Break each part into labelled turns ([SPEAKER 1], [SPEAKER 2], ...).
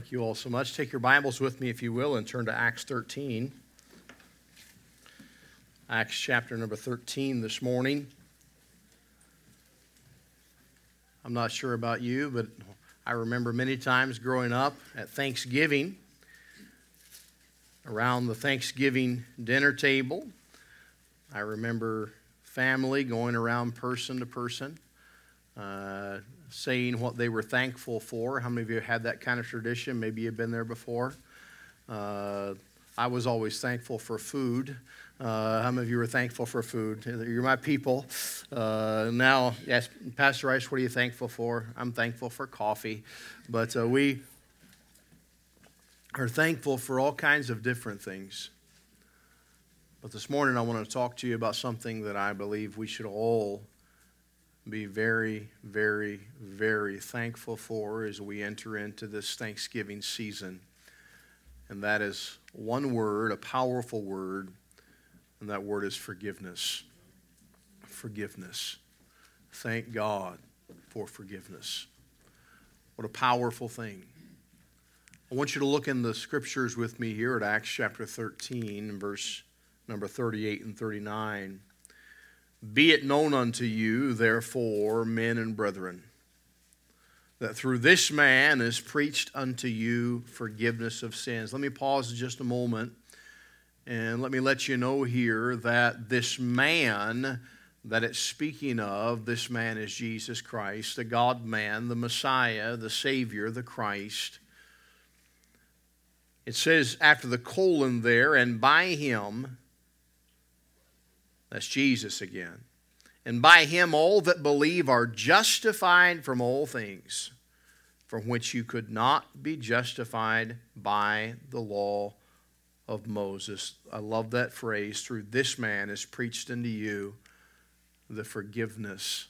[SPEAKER 1] Thank you all so much. Take your Bibles with me, if you will, and turn to Acts 13. Acts chapter number 13 this morning. I'm not sure about you, but I remember many times growing up at Thanksgiving, around the Thanksgiving dinner table. I remember family going around person to person. Uh, saying what they were thankful for. How many of you had that kind of tradition? Maybe you've been there before. Uh, I was always thankful for food. Uh, how many of you were thankful for food? You're my people. Uh, now, yes, Pastor Rice, what are you thankful for? I'm thankful for coffee. But uh, we are thankful for all kinds of different things. But this morning, I want to talk to you about something that I believe we should all be very, very, very thankful for as we enter into this Thanksgiving season. And that is one word, a powerful word, and that word is forgiveness. Forgiveness. Thank God for forgiveness. What a powerful thing. I want you to look in the scriptures with me here at Acts chapter 13, verse number 38 and 39. Be it known unto you, therefore, men and brethren, that through this man is preached unto you forgiveness of sins. Let me pause just a moment and let me let you know here that this man that it's speaking of, this man is Jesus Christ, the God man, the Messiah, the Savior, the Christ. It says after the colon there, and by him, that's Jesus again. And by him all that believe are justified from all things from which you could not be justified by the law of Moses. I love that phrase. Through this man is preached unto you the forgiveness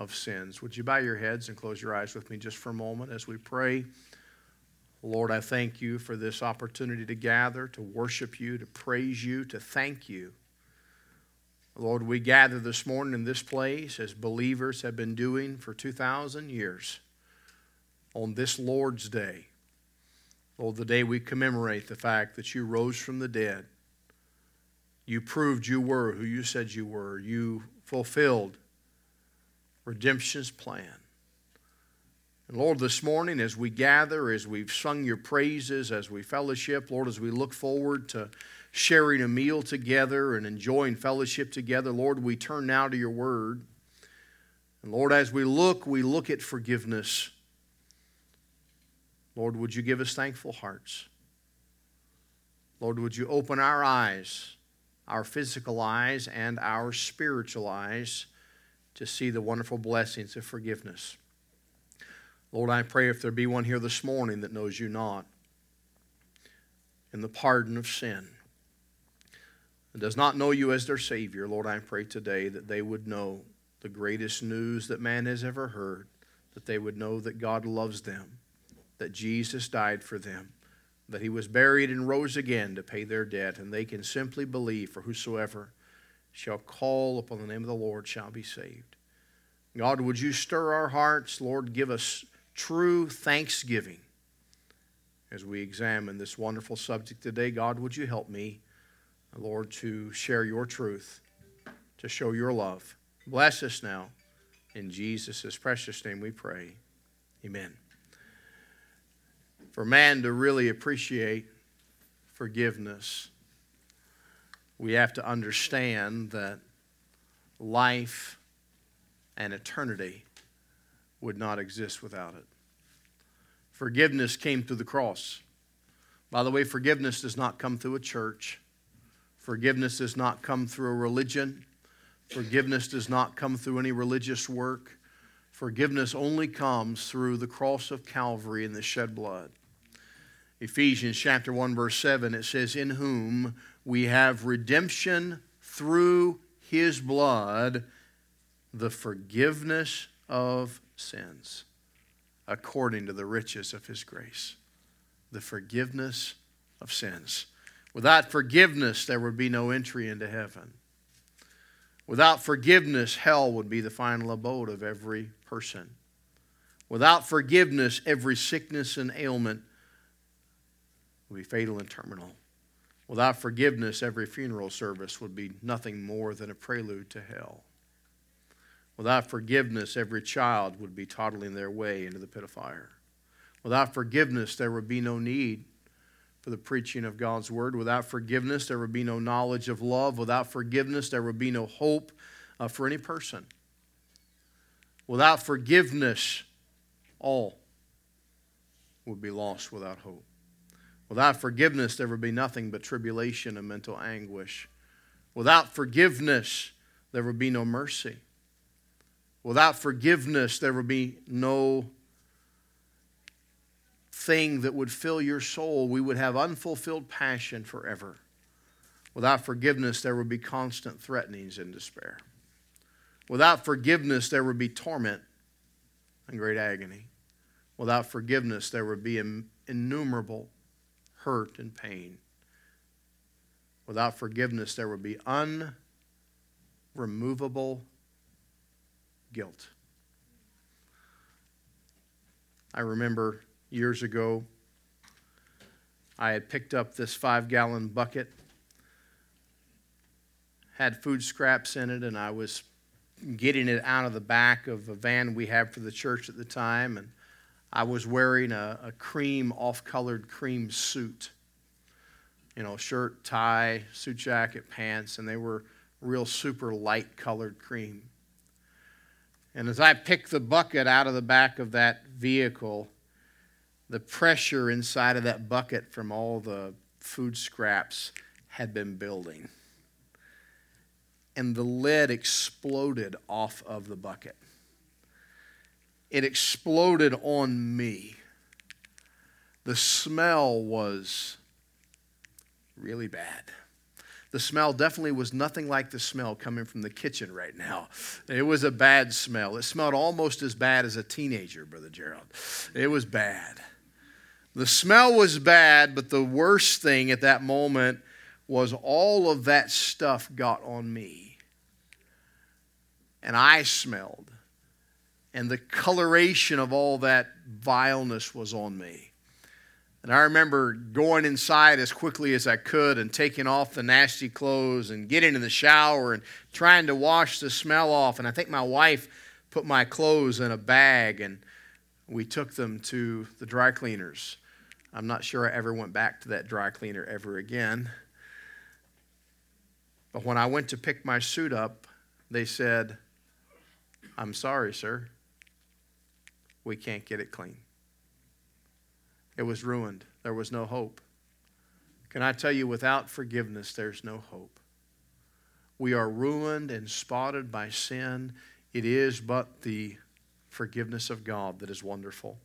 [SPEAKER 1] of sins. Would you bow your heads and close your eyes with me just for a moment as we pray? Lord, I thank you for this opportunity to gather, to worship you, to praise you, to thank you Lord, we gather this morning in this place as believers have been doing for 2,000 years on this Lord's Day. Lord, the day we commemorate the fact that you rose from the dead. You proved you were who you said you were. You fulfilled redemption's plan. And Lord, this morning as we gather, as we've sung your praises, as we fellowship, Lord, as we look forward to sharing a meal together and enjoying fellowship together. Lord, we turn now to your word. And Lord, as we look, we look at forgiveness. Lord, would you give us thankful hearts? Lord, would you open our eyes, our physical eyes, and our spiritual eyes to see the wonderful blessings of forgiveness? Lord, I pray if there be one here this morning that knows you not in the pardon of sin and does not know you as their Savior, Lord, I pray today that they would know the greatest news that man has ever heard, that they would know that God loves them, that Jesus died for them, that he was buried and rose again to pay their debt, and they can simply believe, for whosoever shall call upon the name of the Lord shall be saved. God, would you stir our hearts? Lord, give us true thanksgiving as we examine this wonderful subject today. God, would you help me? Lord, to share your truth, to show your love. Bless us now. In Jesus' precious name we pray. Amen. For man to really appreciate forgiveness, we have to understand that life and eternity would not exist without it. Forgiveness came through the cross. By the way, forgiveness does not come through a church. Forgiveness does not come through a religion. Forgiveness does not come through any religious work. Forgiveness only comes through the cross of Calvary and the shed blood. Ephesians chapter 1 verse 7 it says in whom we have redemption through his blood the forgiveness of sins according to the riches of his grace the forgiveness of sins Without forgiveness, there would be no entry into heaven. Without forgiveness, hell would be the final abode of every person. Without forgiveness, every sickness and ailment would be fatal and terminal. Without forgiveness, every funeral service would be nothing more than a prelude to hell. Without forgiveness, every child would be toddling their way into the pit of fire. Without forgiveness, there would be no need for the preaching of God's word. Without forgiveness, there would be no knowledge of love. Without forgiveness, there would be no hope uh, for any person. Without forgiveness, all would be lost without hope. Without forgiveness, there would be nothing but tribulation and mental anguish. Without forgiveness, there would be no mercy. Without forgiveness, there would be no thing that would fill your soul. We would have unfulfilled passion forever. Without forgiveness, there would be constant threatenings and despair. Without forgiveness, there would be torment and great agony. Without forgiveness, there would be innumerable hurt and pain. Without forgiveness, there would be unremovable guilt. I remember years ago, I had picked up this five gallon bucket, had food scraps in it, and I was getting it out of the back of a van we had for the church at the time. And I was wearing a, a cream, off colored cream suit. You know, shirt, tie, suit jacket, pants, and they were real super light colored cream. And as I picked the bucket out of the back of that vehicle, the pressure inside of that bucket from all the food scraps had been building. And the lid exploded off of the bucket it exploded on me. The smell was really bad. The smell definitely was nothing like the smell coming from the kitchen right now. It was a bad smell. It smelled almost as bad as a teenager, Brother Gerald. It was bad. The smell was bad, but the worst thing at that moment was all of that stuff got on me. And I smelled and the coloration of all that vileness was on me. And I remember going inside as quickly as I could and taking off the nasty clothes and getting in the shower and trying to wash the smell off. And I think my wife put my clothes in a bag and we took them to the dry cleaners. I'm not sure I ever went back to that dry cleaner ever again. But when I went to pick my suit up, they said, I'm sorry, sir we can't get it clean. It was ruined. There was no hope. Can I tell you, without forgiveness, there's no hope. We are ruined and spotted by sin. It is but the forgiveness of God that is wonderful.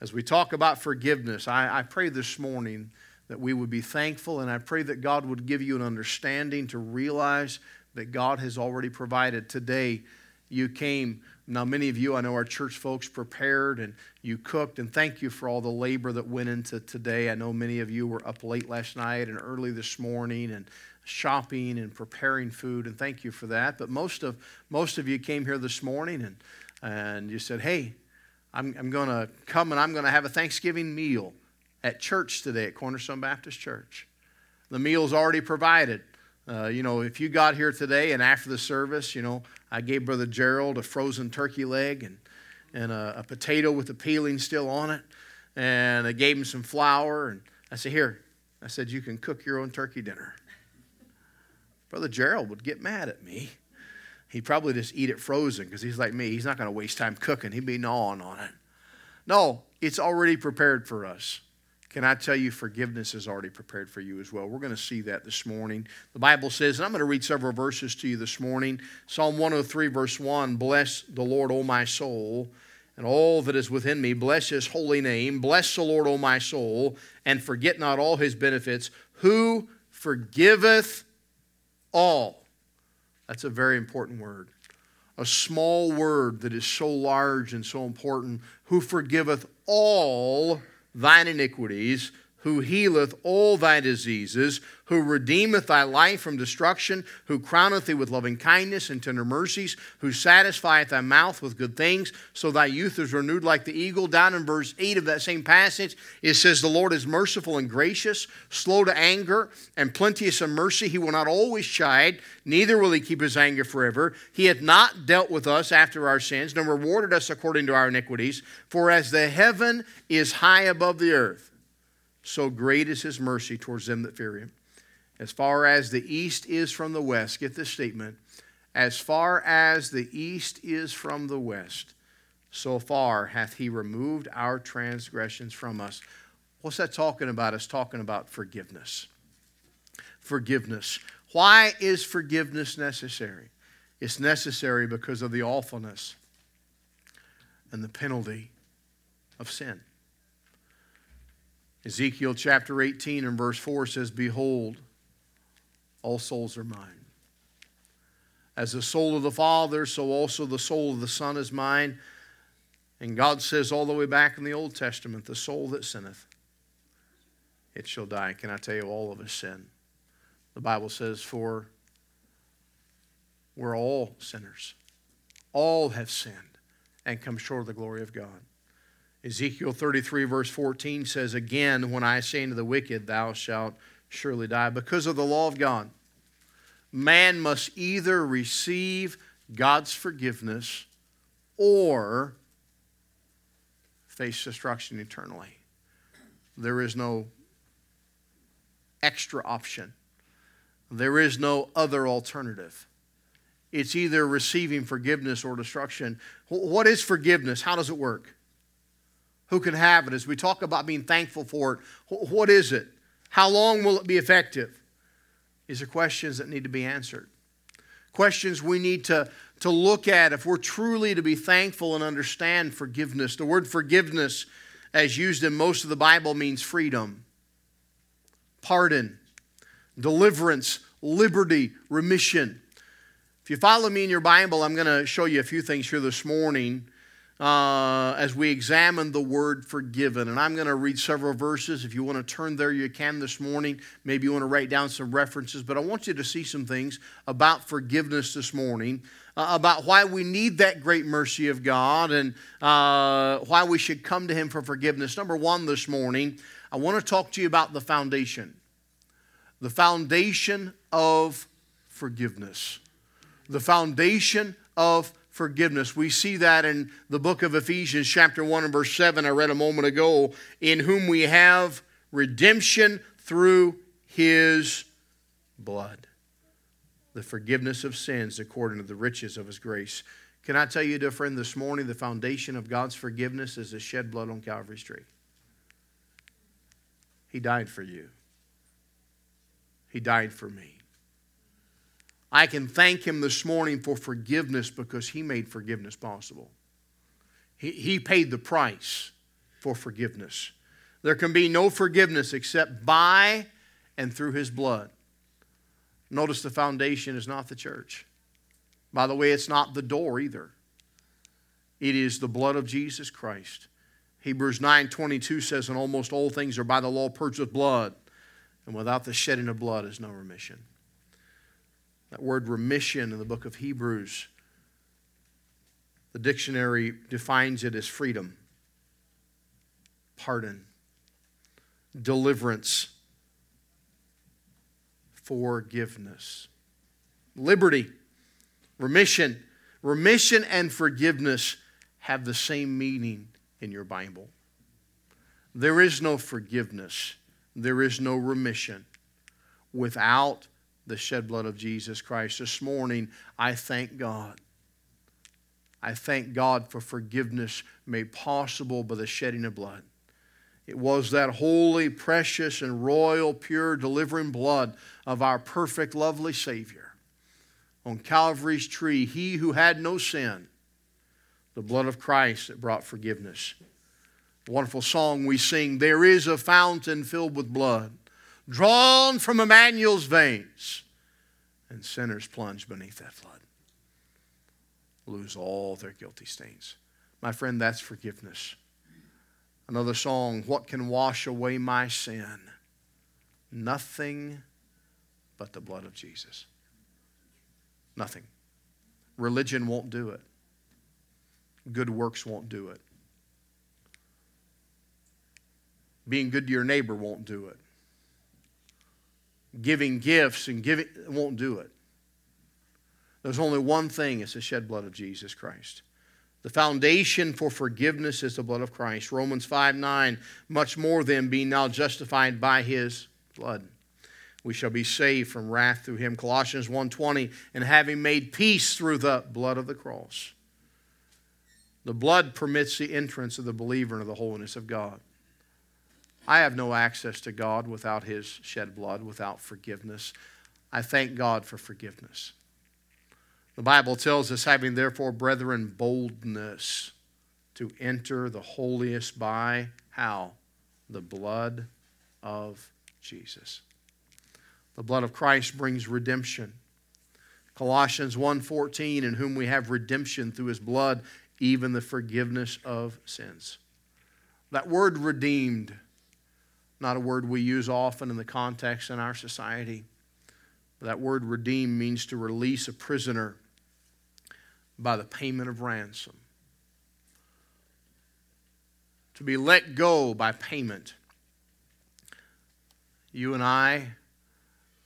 [SPEAKER 1] As we talk about forgiveness, I, I pray this morning that we would be thankful, and I pray that God would give you an understanding to realize that God has already provided. Today, you came now, many of you, I know our church folks prepared and you cooked, and thank you for all the labor that went into today. I know many of you were up late last night and early this morning and shopping and preparing food, and thank you for that. But most of, most of you came here this morning and, and you said, Hey, I'm, I'm going to come and I'm going to have a Thanksgiving meal at church today at Cornerstone Baptist Church. The meal's already provided. Uh, you know, if you got here today and after the service, you know, I gave Brother Gerald a frozen turkey leg and, and a, a potato with the peeling still on it. And I gave him some flour. And I said, Here, I said, you can cook your own turkey dinner. Brother Gerald would get mad at me. He'd probably just eat it frozen because he's like me. He's not going to waste time cooking, he'd be gnawing on it. No, it's already prepared for us. Can I tell you, forgiveness is already prepared for you as well? We're going to see that this morning. The Bible says, and I'm going to read several verses to you this morning. Psalm 103, verse 1 Bless the Lord, O my soul, and all that is within me. Bless his holy name. Bless the Lord, O my soul, and forget not all his benefits, who forgiveth all. That's a very important word. A small word that is so large and so important. Who forgiveth all thine iniquities, who healeth all thy diseases, who redeemeth thy life from destruction, who crowneth thee with loving kindness and tender mercies, who satisfieth thy mouth with good things, so thy youth is renewed like the eagle. Down in verse 8 of that same passage, it says, The Lord is merciful and gracious, slow to anger, and plenteous in mercy. He will not always chide, neither will he keep his anger forever. He hath not dealt with us after our sins, nor rewarded us according to our iniquities. For as the heaven is high above the earth, so great is his mercy towards them that fear him. As far as the east is from the west, get this statement. As far as the east is from the west, so far hath he removed our transgressions from us. What's that talking about? It's talking about forgiveness. Forgiveness. Why is forgiveness necessary? It's necessary because of the awfulness and the penalty of sin. Ezekiel chapter 18 and verse 4 says, Behold, all souls are mine. As the soul of the Father, so also the soul of the Son is mine. And God says all the way back in the Old Testament, the soul that sinneth, it shall die. Can I tell you, all of us sin? The Bible says, For we're all sinners. All have sinned and come short of the glory of God. Ezekiel 33, verse 14 says, Again, when I say unto the wicked, Thou shalt surely die. Because of the law of God, man must either receive God's forgiveness or face destruction eternally. There is no extra option, there is no other alternative. It's either receiving forgiveness or destruction. What is forgiveness? How does it work? Who can have it. As we talk about being thankful for it, what is it? How long will it be effective? These are questions that need to be answered. Questions we need to, to look at if we're truly to be thankful and understand forgiveness. The word forgiveness, as used in most of the Bible, means freedom, pardon, deliverance, liberty, remission. If you follow me in your Bible, I'm going to show you a few things here this morning uh, as we examine the word forgiven. And I'm going to read several verses. If you want to turn there, you can this morning. Maybe you want to write down some references. But I want you to see some things about forgiveness this morning, uh, about why we need that great mercy of God and uh, why we should come to Him for forgiveness. Number one this morning, I want to talk to you about the foundation. The foundation of forgiveness. The foundation of forgiveness. We see that in the book of Ephesians, chapter 1 and verse 7, I read a moment ago, in whom we have redemption through his blood. The forgiveness of sins according to the riches of his grace. Can I tell you, dear friend, this morning, the foundation of God's forgiveness is the shed blood on Calvary's tree. He died for you, He died for me. I can thank Him this morning for forgiveness because He made forgiveness possible. He, he paid the price for forgiveness. There can be no forgiveness except by and through His blood. Notice the foundation is not the church. By the way, it's not the door either. It is the blood of Jesus Christ. Hebrews 9:22 says, "And almost all things are by the law purged with blood, and without the shedding of blood is no remission." That word remission in the book of Hebrews, the dictionary defines it as freedom, pardon, deliverance, forgiveness, liberty, remission. Remission and forgiveness have the same meaning in your Bible. There is no forgiveness, there is no remission without the shed blood of Jesus Christ. This morning, I thank God. I thank God for forgiveness made possible by the shedding of blood. It was that holy, precious, and royal, pure, delivering blood of our perfect, lovely Savior. On Calvary's tree, He who had no sin, the blood of Christ that brought forgiveness. wonderful song we sing There is a fountain filled with blood drawn from Emmanuel's veins, and sinners plunge beneath that flood, lose all their guilty stains. My friend, that's forgiveness. Another song, What Can Wash Away My Sin? Nothing but the blood of Jesus. Nothing. Religion won't do it, good works won't do it. Being good to your neighbor won't do it. Giving gifts and giving won't do it. There's only one thing it's the shed blood of Jesus Christ. The foundation for forgiveness is the blood of Christ. Romans 5 9, much more than being now justified by his blood. We shall be saved from wrath through him. Colossians 1:20, and having made peace through the blood of the cross. The blood permits the entrance of the believer into the holiness of God. I have no access to God without his shed blood, without forgiveness. I thank God for forgiveness. The Bible tells us, having therefore, brethren, boldness to enter the holiest by how? The blood of Jesus. The blood of Christ brings redemption. Colossians 1:14 in whom we have redemption through his blood even the forgiveness of sins. That word redeemed not a word we use often in the context in our society. But that word redeem means to release a prisoner by the payment of ransom. To be let go by payment. You and I,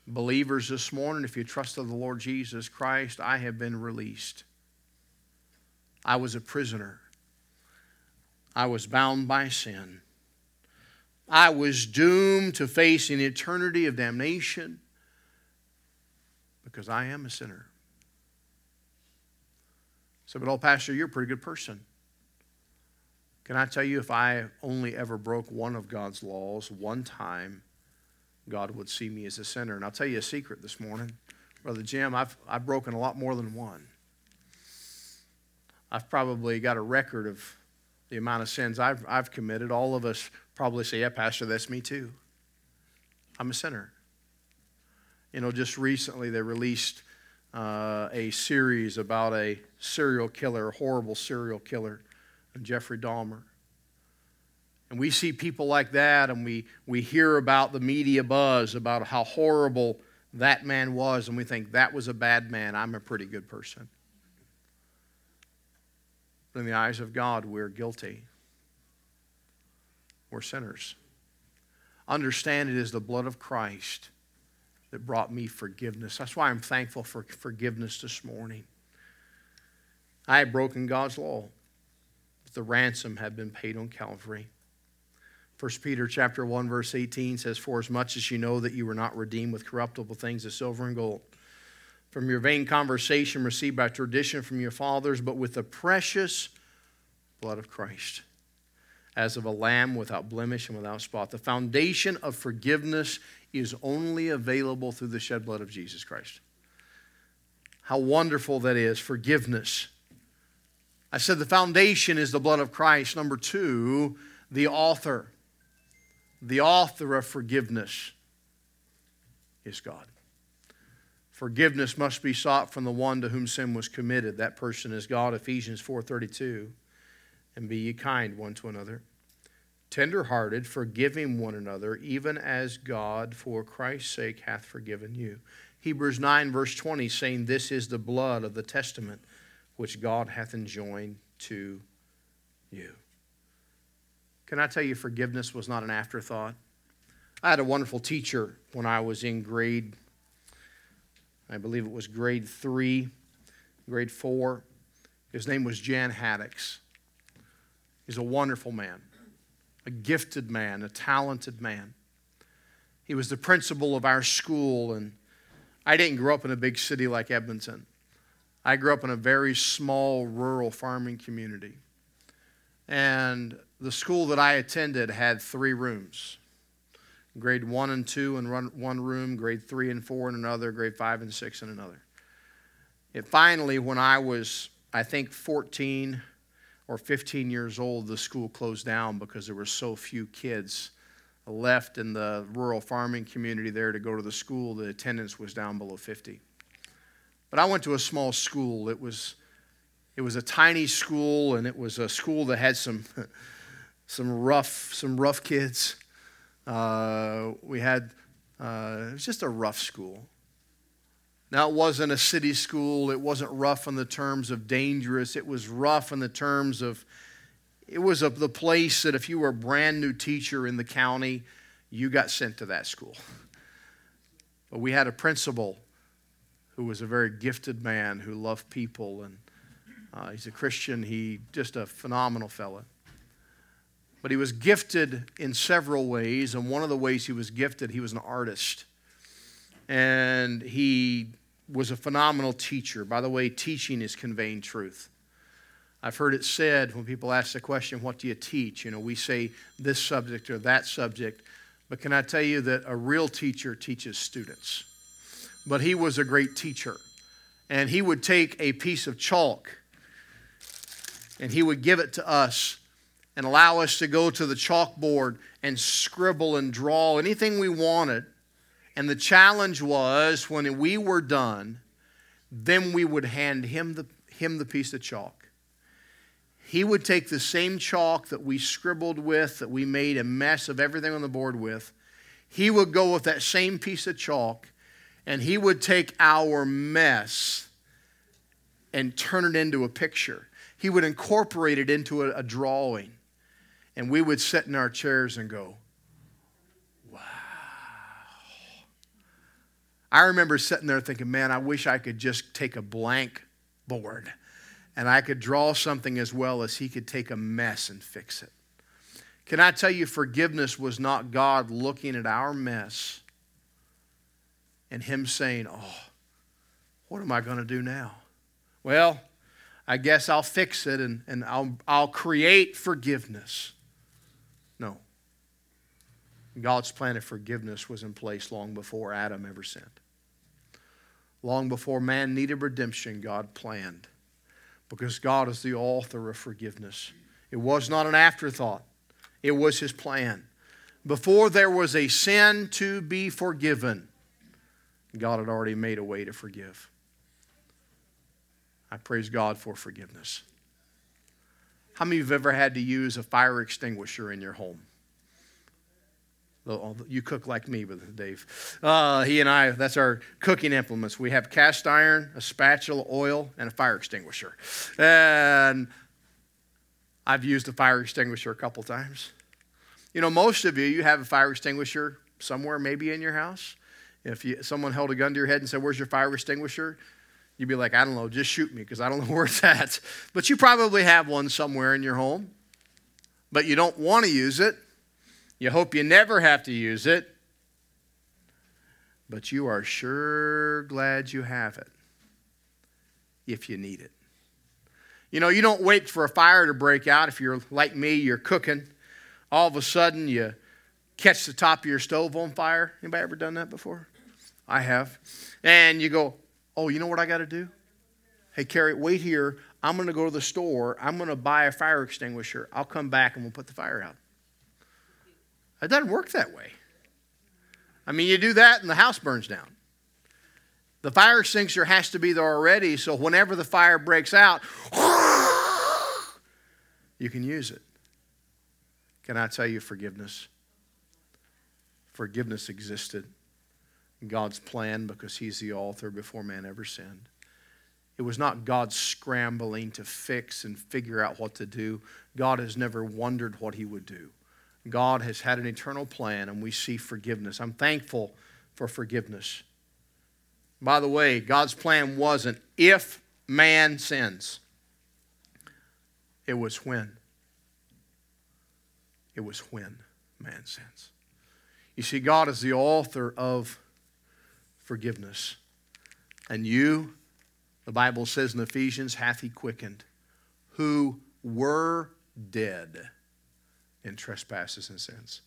[SPEAKER 1] believers this morning, if you trusted the Lord Jesus Christ, I have been released. I was a prisoner. I was bound by sin. I was doomed to face an eternity of damnation because I am a sinner. So, but, oh, Pastor, you're a pretty good person. Can I tell you, if I only ever broke one of God's laws one time, God would see me as a sinner. And I'll tell you a secret this morning. Brother Jim, I've, I've broken a lot more than one. I've probably got a record of the amount of sins I've, I've committed. All of us probably say, Yeah, Pastor, that's me too. I'm a sinner. You know, just recently they released uh, a series about a serial killer, a horrible serial killer, Jeffrey Dahmer. And we see people like that, and we, we hear about the media buzz about how horrible that man was, and we think that was a bad man. I'm a pretty good person. But in the eyes of God, we're guilty. We're sinners. Understand it is the blood of Christ that brought me forgiveness. That's why I'm thankful for forgiveness this morning. I had broken God's law, but the ransom had been paid on Calvary. 1 Peter chapter 1 verse 18 says for as much as you know that you were not redeemed with corruptible things as silver and gold from your vain conversation received by tradition from your fathers but with the precious blood of Christ as of a lamb without blemish and without spot the foundation of forgiveness is only available through the shed blood of Jesus Christ. How wonderful that is, forgiveness. I said the foundation is the blood of Christ. Number two, the author. The author of forgiveness is God. Forgiveness must be sought from the one to whom sin was committed. That person is God. Ephesians 4:32. And be ye kind one to another tenderhearted, forgiving one another, even as God for Christ's sake hath forgiven you. Hebrews 9, verse 20, saying, This is the blood of the testament which God hath enjoined to you. Can I tell you, forgiveness was not an afterthought? I had a wonderful teacher when I was in grade, I believe it was grade three, grade four. His name was Jan Haddix. He's a wonderful man a gifted man, a talented man. He was the principal of our school, and I didn't grow up in a big city like Edmonton. I grew up in a very small rural farming community. And the school that I attended had three rooms grade one and two in one room, grade three and four in another, grade five and six in another. It finally, when I was, I think, 14, or 15 years old, the school closed down because there were so few kids left in the rural farming community there to go to the school. The attendance was down below 50. But I went to a small school. It was, it was a tiny school, and it was a school that had some, some rough, some rough kids. We had, uh, it was just a rough school. Now, it wasn't a city school. It wasn't rough in the terms of dangerous. It was rough in the terms of, it was a, the place that if you were a brand new teacher in the county, you got sent to that school. But we had a principal who was a very gifted man who loved people, and uh, he's a Christian. He just a phenomenal fellow. But he was gifted in several ways, and one of the ways he was gifted, he was an artist. And he was a phenomenal teacher. By the way, teaching is conveying truth. I've heard it said when people ask the question, What do you teach? You know, we say this subject or that subject. But can I tell you that a real teacher teaches students? But he was a great teacher. And he would take a piece of chalk and he would give it to us and allow us to go to the chalkboard and scribble and draw anything we wanted and the challenge was when we were done, then we would hand him the, him the piece of chalk. He would take the same chalk that we scribbled with, that we made a mess of everything on the board with. He would go with that same piece of chalk and he would take our mess and turn it into a picture. He would incorporate it into a, a drawing. And we would sit in our chairs and go, wow. I remember sitting there thinking, man, I wish I could just take a blank board and I could draw something as well as he could take a mess and fix it. Can I tell you, forgiveness was not God looking at our mess and him saying, oh, what am I going to do now? Well, I guess I'll fix it and, and I'll, I'll create forgiveness. God's plan of forgiveness was in place long before Adam ever sinned. Long before man needed redemption, God planned. Because God is the author of forgiveness. It was not an afterthought, it was His plan. Before there was a sin to be forgiven, God had already made a way to forgive. I praise God for forgiveness. How many of you have ever had to use a fire extinguisher in your home? You cook like me, with Dave. Uh, he and I, that's our cooking implements. We have cast iron, a spatula, oil, and a fire extinguisher. And I've used a fire extinguisher a couple times. You know, most of you, you have a fire extinguisher somewhere, maybe in your house. If you, someone held a gun to your head and said, Where's your fire extinguisher? You'd be like, I don't know, just shoot me because I don't know where it's at. But you probably have one somewhere in your home, but you don't want to use it you hope you never have to use it, but you are sure glad you have it if you need it. You know, you don't wait for a fire to break out. If you're like me, you're cooking. All of a sudden, you catch the top of your stove on fire. Anybody ever done that before? I have. And you go, oh, you know what I got to do? Hey, Carrie, wait here. I'm going to go to the store. I'm going to buy a fire extinguisher. I'll come back and we'll put the fire out. It doesn't work that way. I mean, you do that and the house burns down. The fire extinguisher has to be there already, so whenever the fire breaks out, you can use it. Can I tell you forgiveness? Forgiveness existed. In God's plan because He's the author before man ever sinned. It was not God scrambling to fix and figure out what to do. God has never wondered what He would do. God has had an eternal plan, and we see forgiveness. I'm thankful for forgiveness. By the way, God's plan wasn't if man sins, it was when. It was when man sins. You see, God is the author of forgiveness. And you, the Bible says in Ephesians, hath he quickened, who were dead in trespasses and sins.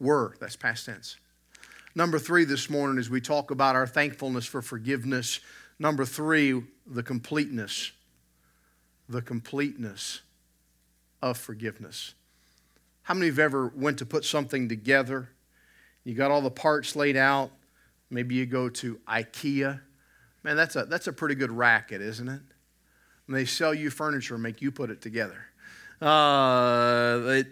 [SPEAKER 1] Were, that's past tense. Number three this morning, as we talk about our thankfulness for forgiveness, number three, the completeness. The completeness of forgiveness. How many of you ever went to put something together? You got all the parts laid out. Maybe you go to IKEA. Man, that's a, that's a pretty good racket, isn't it? When they sell you furniture, and make you put it together. Uh,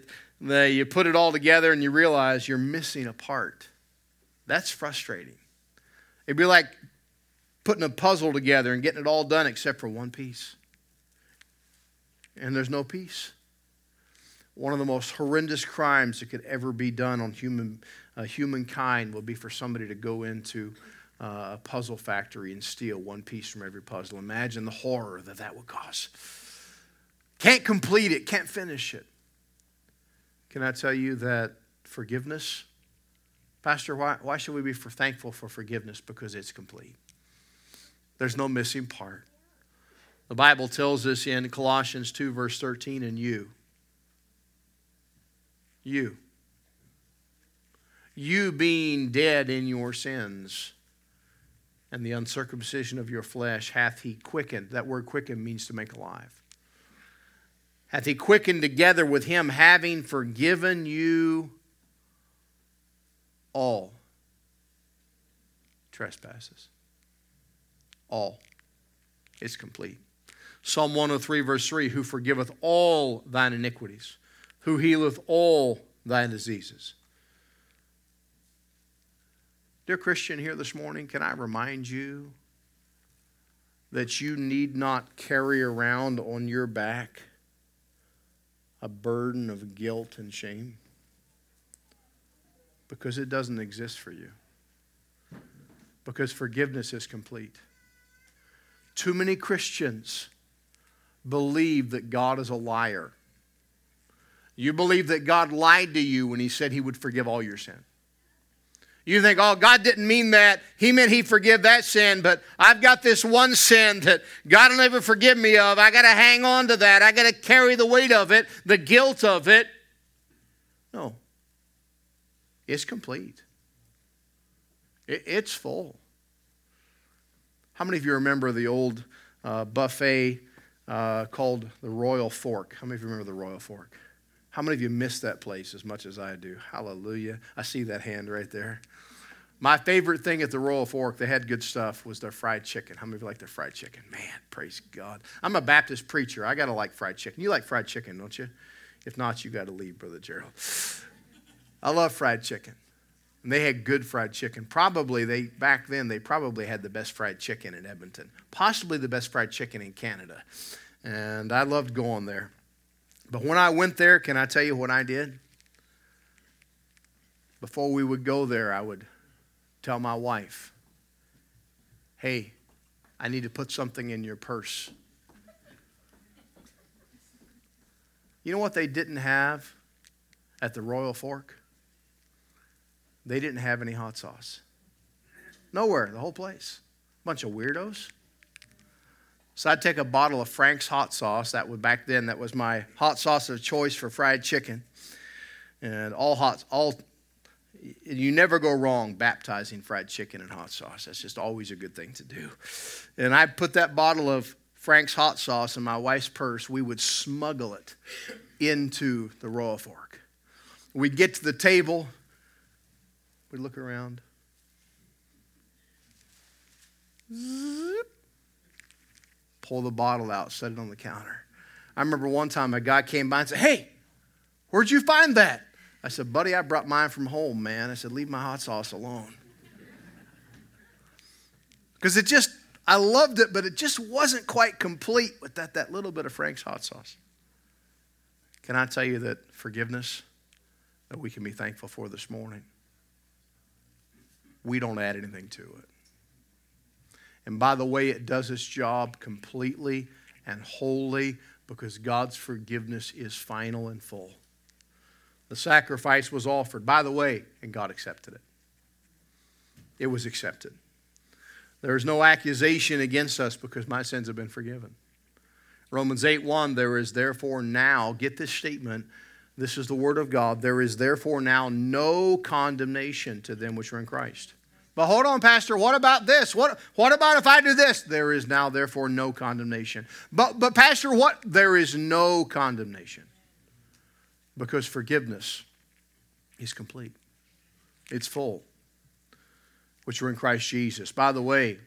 [SPEAKER 1] that you put it all together and you realize you're missing a part. That's frustrating. It'd be like putting a puzzle together and getting it all done except for one piece. And there's no peace. One of the most horrendous crimes that could ever be done on human, uh, humankind would be for somebody to go into uh, a puzzle factory and steal one piece from every puzzle. Imagine the horror that that would cause. Can't complete it, can't finish it. Can I tell you that forgiveness, Pastor, why, why should we be for thankful for forgiveness? Because it's complete. There's no missing part. The Bible tells us in Colossians 2, verse 13, and you. You. You being dead in your sins and the uncircumcision of your flesh hath he quickened. That word quickened means to make alive hath he quickened together with him, having forgiven you all trespasses. All. It's complete. Psalm 103, verse 3 Who forgiveth all thine iniquities, who healeth all thy diseases. Dear Christian, here this morning, can I remind you that you need not carry around on your back a burden of guilt and shame? Because it doesn't exist for you. Because forgiveness is complete. Too many Christians believe that God is a liar. You believe that God lied to you when He said He would forgive all your sin. You think, oh, God didn't mean that. He meant He'd forgive that sin, but I've got this one sin that God will never forgive me of. I got to hang on to that. I got to carry the weight of it, the guilt of it. No, it's complete, it's full. How many of you remember the old uh, buffet uh, called the Royal Fork? How many of you remember the Royal Fork? How many of you miss that place as much as I do? Hallelujah. I see that hand right there. My favorite thing at the Royal Fork, they had good stuff, was their fried chicken. How many of you like their fried chicken? Man, praise God. I'm a Baptist preacher. I got to like fried chicken. You like fried chicken, don't you? If not, you got to leave, Brother Gerald. I love fried chicken. And they had good fried chicken. Probably they back then they probably had the best fried chicken in Edmonton. Possibly the best fried chicken in Canada. And I loved going there. But when I went there, can I tell you what I did? Before we would go there, I would tell my wife, hey, I need to put something in your purse. You know what they didn't have at the Royal Fork? They didn't have any hot sauce. Nowhere, the whole place. Bunch of weirdos. So I'd take a bottle of Frank's hot sauce. That was back then. That was my hot sauce of choice for fried chicken, and all hot, all. You never go wrong baptizing fried chicken in hot sauce. That's just always a good thing to do. And I put that bottle of Frank's hot sauce in my wife's purse. We would smuggle it into the Royal Fork. We'd get to the table. We'd look around. Zip pull the bottle out, set it on the counter. I remember one time a guy came by and said, Hey, where'd you find that? I said, Buddy, I brought mine from home, man. I said, Leave my hot sauce alone. Because it just, I loved it, but it just wasn't quite complete with that, that little bit of Frank's hot sauce. Can I tell you that forgiveness that we can be thankful for this morning, we don't add anything to it. And by the way, it does its job completely and wholly because God's forgiveness is final and full. The sacrifice was offered, by the way, and God accepted it. It was accepted. There is no accusation against us because my sins have been forgiven. Romans 8 1, there is therefore now, get this statement, this is the word of God, there is therefore now no condemnation to them which are in Christ. But hold on, Pastor, what about this? What, what about if I do this? There is now, therefore, no condemnation. But, but, Pastor, what? There is no condemnation. Because forgiveness is complete, it's full, which are in Christ Jesus. By the way,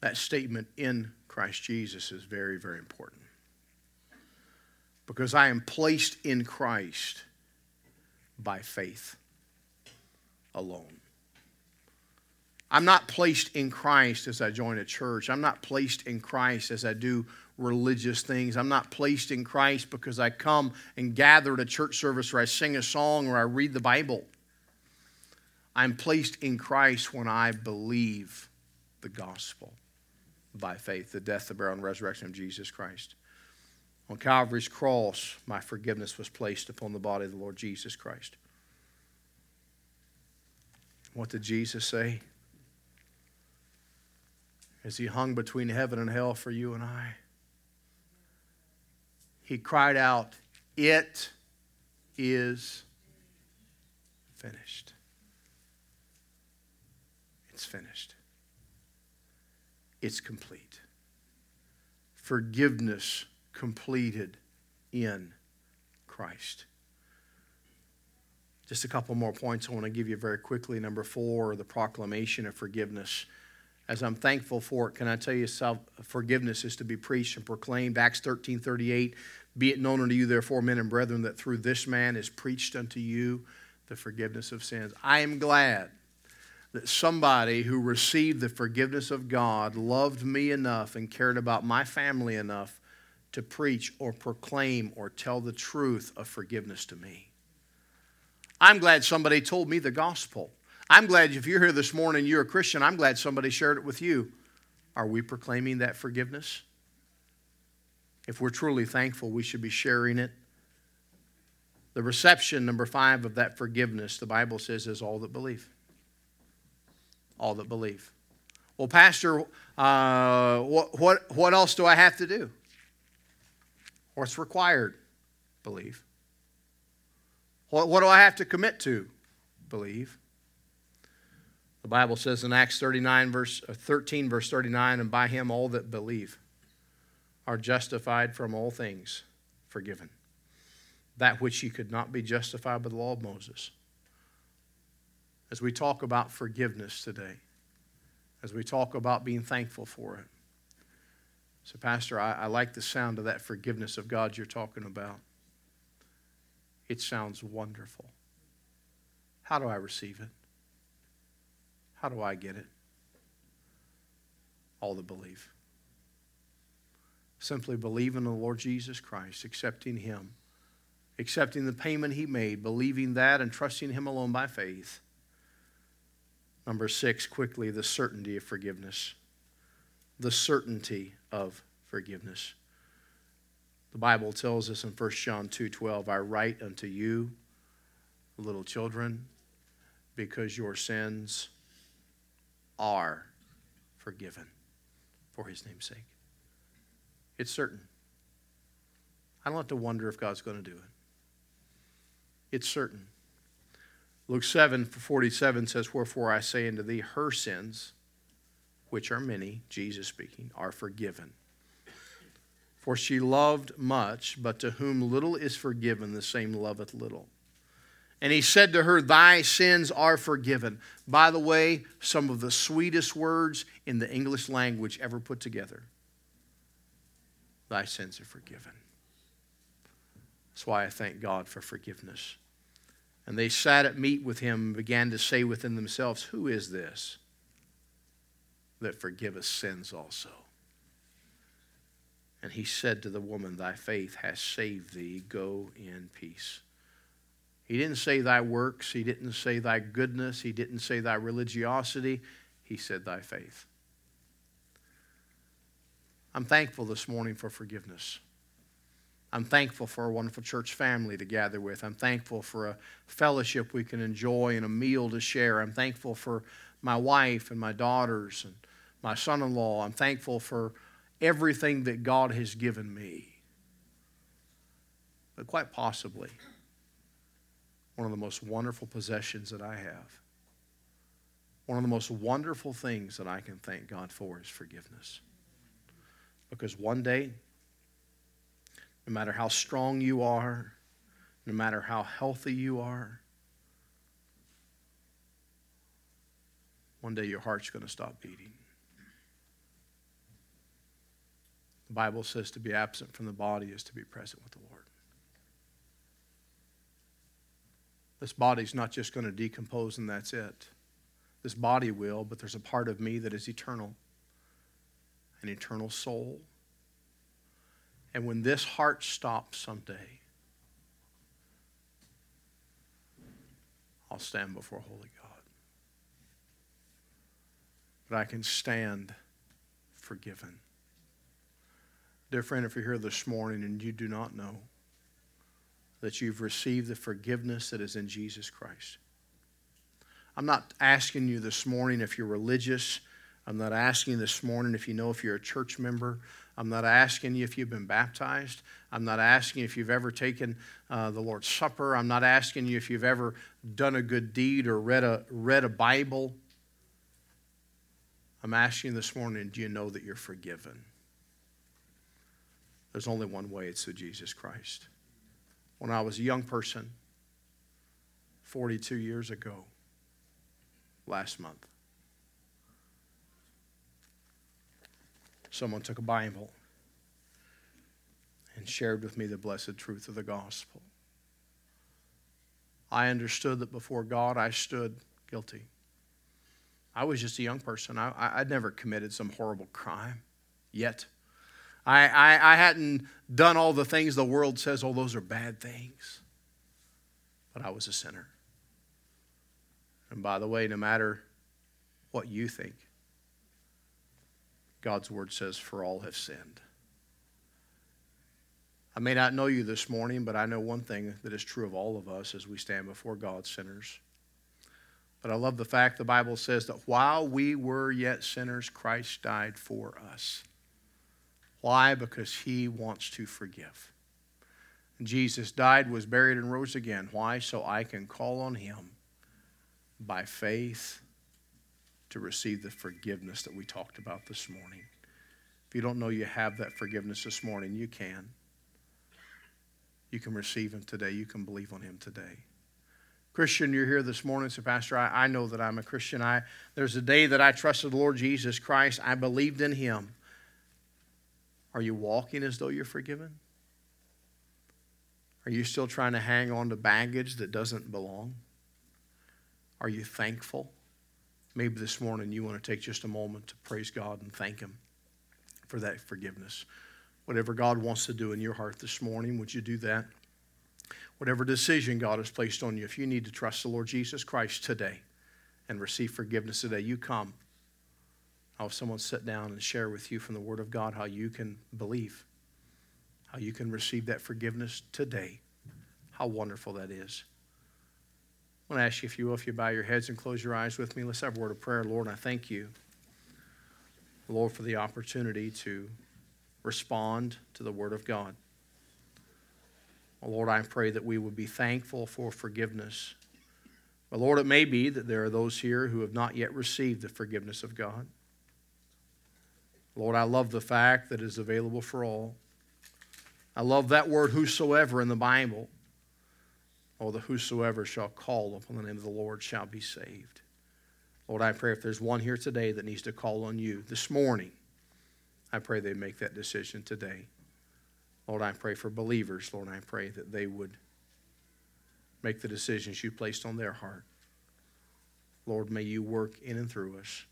[SPEAKER 1] that statement in Christ Jesus is very, very important. because I am placed in Christ by faith alone. I'm not placed in Christ as I join a church. I'm not placed in Christ as I do religious things. I'm not placed in Christ because I come and gather at a church service or I sing a song or I read the Bible. I'm placed in Christ when I believe the gospel by faith, the death, the burial, and resurrection of Jesus Christ. On Calvary's cross, my forgiveness was placed upon the body of the Lord Jesus Christ. What did Jesus say? As he hung between heaven and hell for you and I, he cried out, It is finished. It's finished. It's complete. Forgiveness completed in Christ. Just a couple more points I want to give you very quickly. Number four, the proclamation of forgiveness. As I'm thankful for it, can I tell you, self, forgiveness is to be preached and proclaimed. Acts 13 38. Be it known unto you, therefore, men and brethren, that through this man is preached unto you the forgiveness of sins. I am glad that somebody who received the forgiveness of God loved me enough and cared about my family enough to preach or proclaim or tell the truth of forgiveness to me. I'm glad somebody told me the gospel. I'm glad if you're here this morning, you're a Christian, I'm glad somebody shared it with you. Are we proclaiming that forgiveness? If we're truly thankful, we should be sharing it. The reception, number five, of that forgiveness, the Bible says, is all that believe. All that believe. Well, Pastor, uh, what, what, what else do I have to do? What's required? Believe. What, what do I have to commit to? Believe. The Bible says in Acts 39, verse, uh, 13, verse 39, and by him all that believe are justified from all things, forgiven. That which he could not be justified by the law of Moses. As we talk about forgiveness today, as we talk about being thankful for it, so, Pastor, I, I like the sound of that forgiveness of God you're talking about. It sounds wonderful. How do I receive it? How do I get it? All the believe. Simply believe in the Lord Jesus Christ, accepting Him, accepting the payment He made, believing that, and trusting Him alone by faith. Number six, quickly, the certainty of forgiveness. The certainty of forgiveness. The Bible tells us in 1 John 2:12, I write unto you, little children, because your sins are forgiven for his name's sake. It's certain. I don't have to wonder if God's going to do it. It's certain. Luke 7 47 says, Wherefore I say unto thee, her sins, which are many, Jesus speaking, are forgiven. For she loved much, but to whom little is forgiven, the same loveth little. And he said to her, Thy sins are forgiven. By the way, some of the sweetest words in the English language ever put together. Thy sins are forgiven. That's why I thank God for forgiveness. And they sat at meat with him and began to say within themselves, Who is this that forgiveth sins also? And he said to the woman, Thy faith has saved thee. Go in peace. He didn't say thy works. He didn't say thy goodness. He didn't say thy religiosity. He said thy faith. I'm thankful this morning for forgiveness. I'm thankful for a wonderful church family to gather with. I'm thankful for a fellowship we can enjoy and a meal to share. I'm thankful for my wife and my daughters and my son in law. I'm thankful for everything that God has given me. But quite possibly, one of the most wonderful possessions that I have, one of the most wonderful things that I can thank God for is forgiveness. Because one day, no matter how strong you are, no matter how healthy you are, one day your heart's going to stop beating. The Bible says to be absent from the body is to be present with the Lord. This body's not just going to decompose and that's it. This body will, but there's a part of me that is eternal, an eternal soul. And when this heart stops someday, I'll stand before Holy God. But I can stand forgiven. Dear friend, if you're here this morning and you do not know that you've received the forgiveness that is in Jesus Christ, I'm not asking you this morning if you're religious. I'm not asking you this morning if you know if you're a church member. I'm not asking you if you've been baptized. I'm not asking if you've ever taken uh, the Lord's Supper. I'm not asking you if you've ever done a good deed or read a, read a Bible. I'm asking you this morning do you know that you're forgiven? There's only one way it's through Jesus Christ. When I was a young person, 42 years ago, last month, someone took a Bible and shared with me the blessed truth of the gospel. I understood that before God I stood guilty. I was just a young person. I, would never committed some horrible crime yet. I, I, I hadn't done all the things the world says, oh, those are bad things. But I was a sinner. And by the way, no matter what you think, God's word says, For all have sinned. I may not know you this morning, but I know one thing that is true of all of us as we stand before God, sinners. But I love the fact the Bible says that while we were yet sinners, Christ died for us. Why? Because he wants to forgive. Jesus died, was buried, and rose again. Why? So I can call on him by faith to receive the forgiveness that we talked about this morning. If you don't know you have that forgiveness this morning, you can. You can receive Him today. You can believe on Him today. Christian, you're here this morning, so Pastor, I, I know that I'm a Christian. I, there's a day that I trusted the Lord Jesus Christ. I believed in Him. Are you walking as though you're forgiven? Are you still trying to hang on to baggage that doesn't belong? Are you thankful? Maybe this morning you want to take just a moment to praise God and thank Him for that forgiveness. Whatever God wants to do in your heart this morning, would you do that? Whatever decision God has placed on you, if you need to trust the Lord Jesus Christ today and receive forgiveness today, you come. I'll have someone sit down and share with you from the Word of God how you can believe, how you can receive that forgiveness today. How wonderful that is. I want to ask you if you will, if you bow your heads and close your eyes with me. Let's have a word of prayer. Lord, I thank you, Lord, for the opportunity to respond to the Word of God. Lord, I pray that we would be thankful for forgiveness. But Lord, it may be that there are those here who have not yet received the forgiveness of God. Lord, I love the fact that it is available for all. I love that word whosoever in the Bible. Oh, the whosoever shall call upon the name of the Lord shall be saved. Lord, I pray if there's one here today that needs to call on you this morning, I pray they make that decision today. Lord, I pray for believers. Lord, I pray that they would make the decisions you placed on their heart. Lord, may you work in and through us.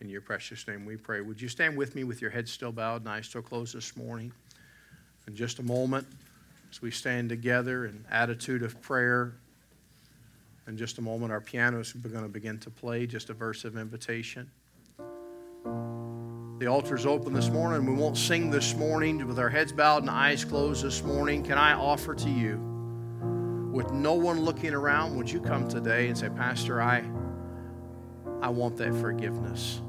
[SPEAKER 1] In your precious name we pray. Would you stand with me with your head still bowed and eyes still closed this morning? In just a moment, as we stand together in attitude of prayer, in just a moment, our piano is going to begin to play just a verse of invitation. The altar's open this morning. We won't sing this morning with our heads bowed and eyes closed this morning. Can I offer to you, with no one looking around, would you come today and say, Pastor, I, I want that forgiveness.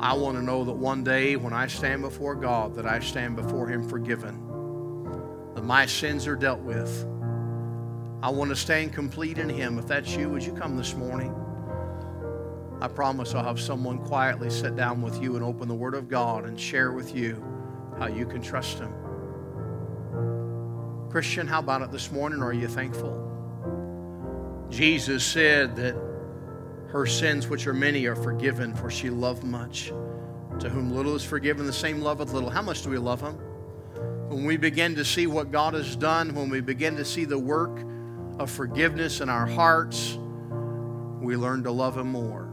[SPEAKER 1] I want to know that one day when I stand before God, that I stand before Him forgiven that my sins are dealt with. I want to stand complete in Him. If that's you, would you come this morning? I promise I'll have someone quietly sit down with you and open the Word of God and share with you how you can trust Him. Christian, how about it this morning? Are you thankful? Jesus said that her sins, which are many, are forgiven, for she loved much. To whom little is forgiven, the same love loveth little. How much do we love Him? when we begin to see what God has done, when we begin to see the work of forgiveness in our hearts, we learn to love Him more.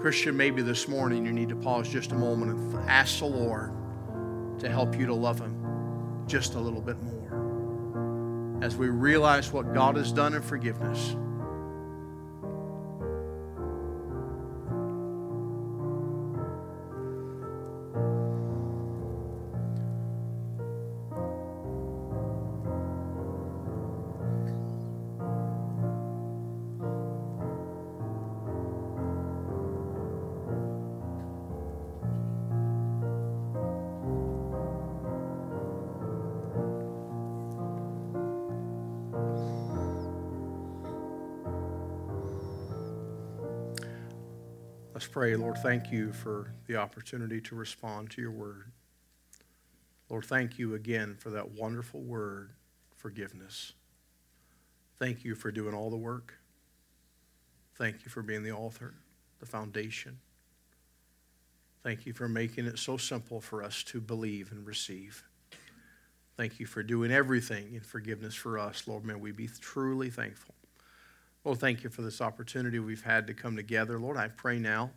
[SPEAKER 1] Christian, maybe this morning you need to pause just a moment and ask the Lord to help you to love Him just a little bit more. As we realize what God has done in forgiveness. Let's pray. Lord, thank you for the opportunity to respond to your word. Lord, thank you again for that wonderful word, forgiveness. Thank you for doing all the work. Thank you for being the author, the foundation. Thank you for making it so simple for us to believe and receive. Thank you for doing everything in forgiveness for us. Lord, may we be truly thankful. Lord, thank you for this opportunity we've had to come together. Lord, I pray now.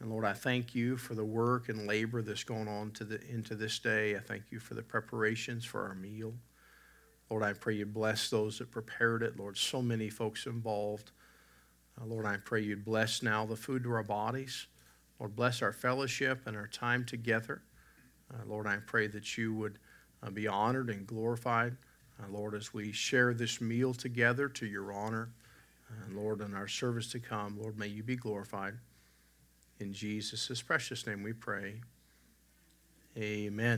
[SPEAKER 1] And Lord, I thank you for the work and labor that's going on to the, into this day. I thank you for the preparations for our meal. Lord, I pray you bless those that prepared it. Lord, so many folks involved. Uh, Lord, I pray you'd bless now the food to our bodies. Lord, bless our fellowship and our time together. Uh, Lord, I pray that you would uh, be honored and glorified. Uh, Lord, as we share this meal together to your honor. And Lord, in our service to come, Lord, may you be glorified. In Jesus' precious name we pray. Amen.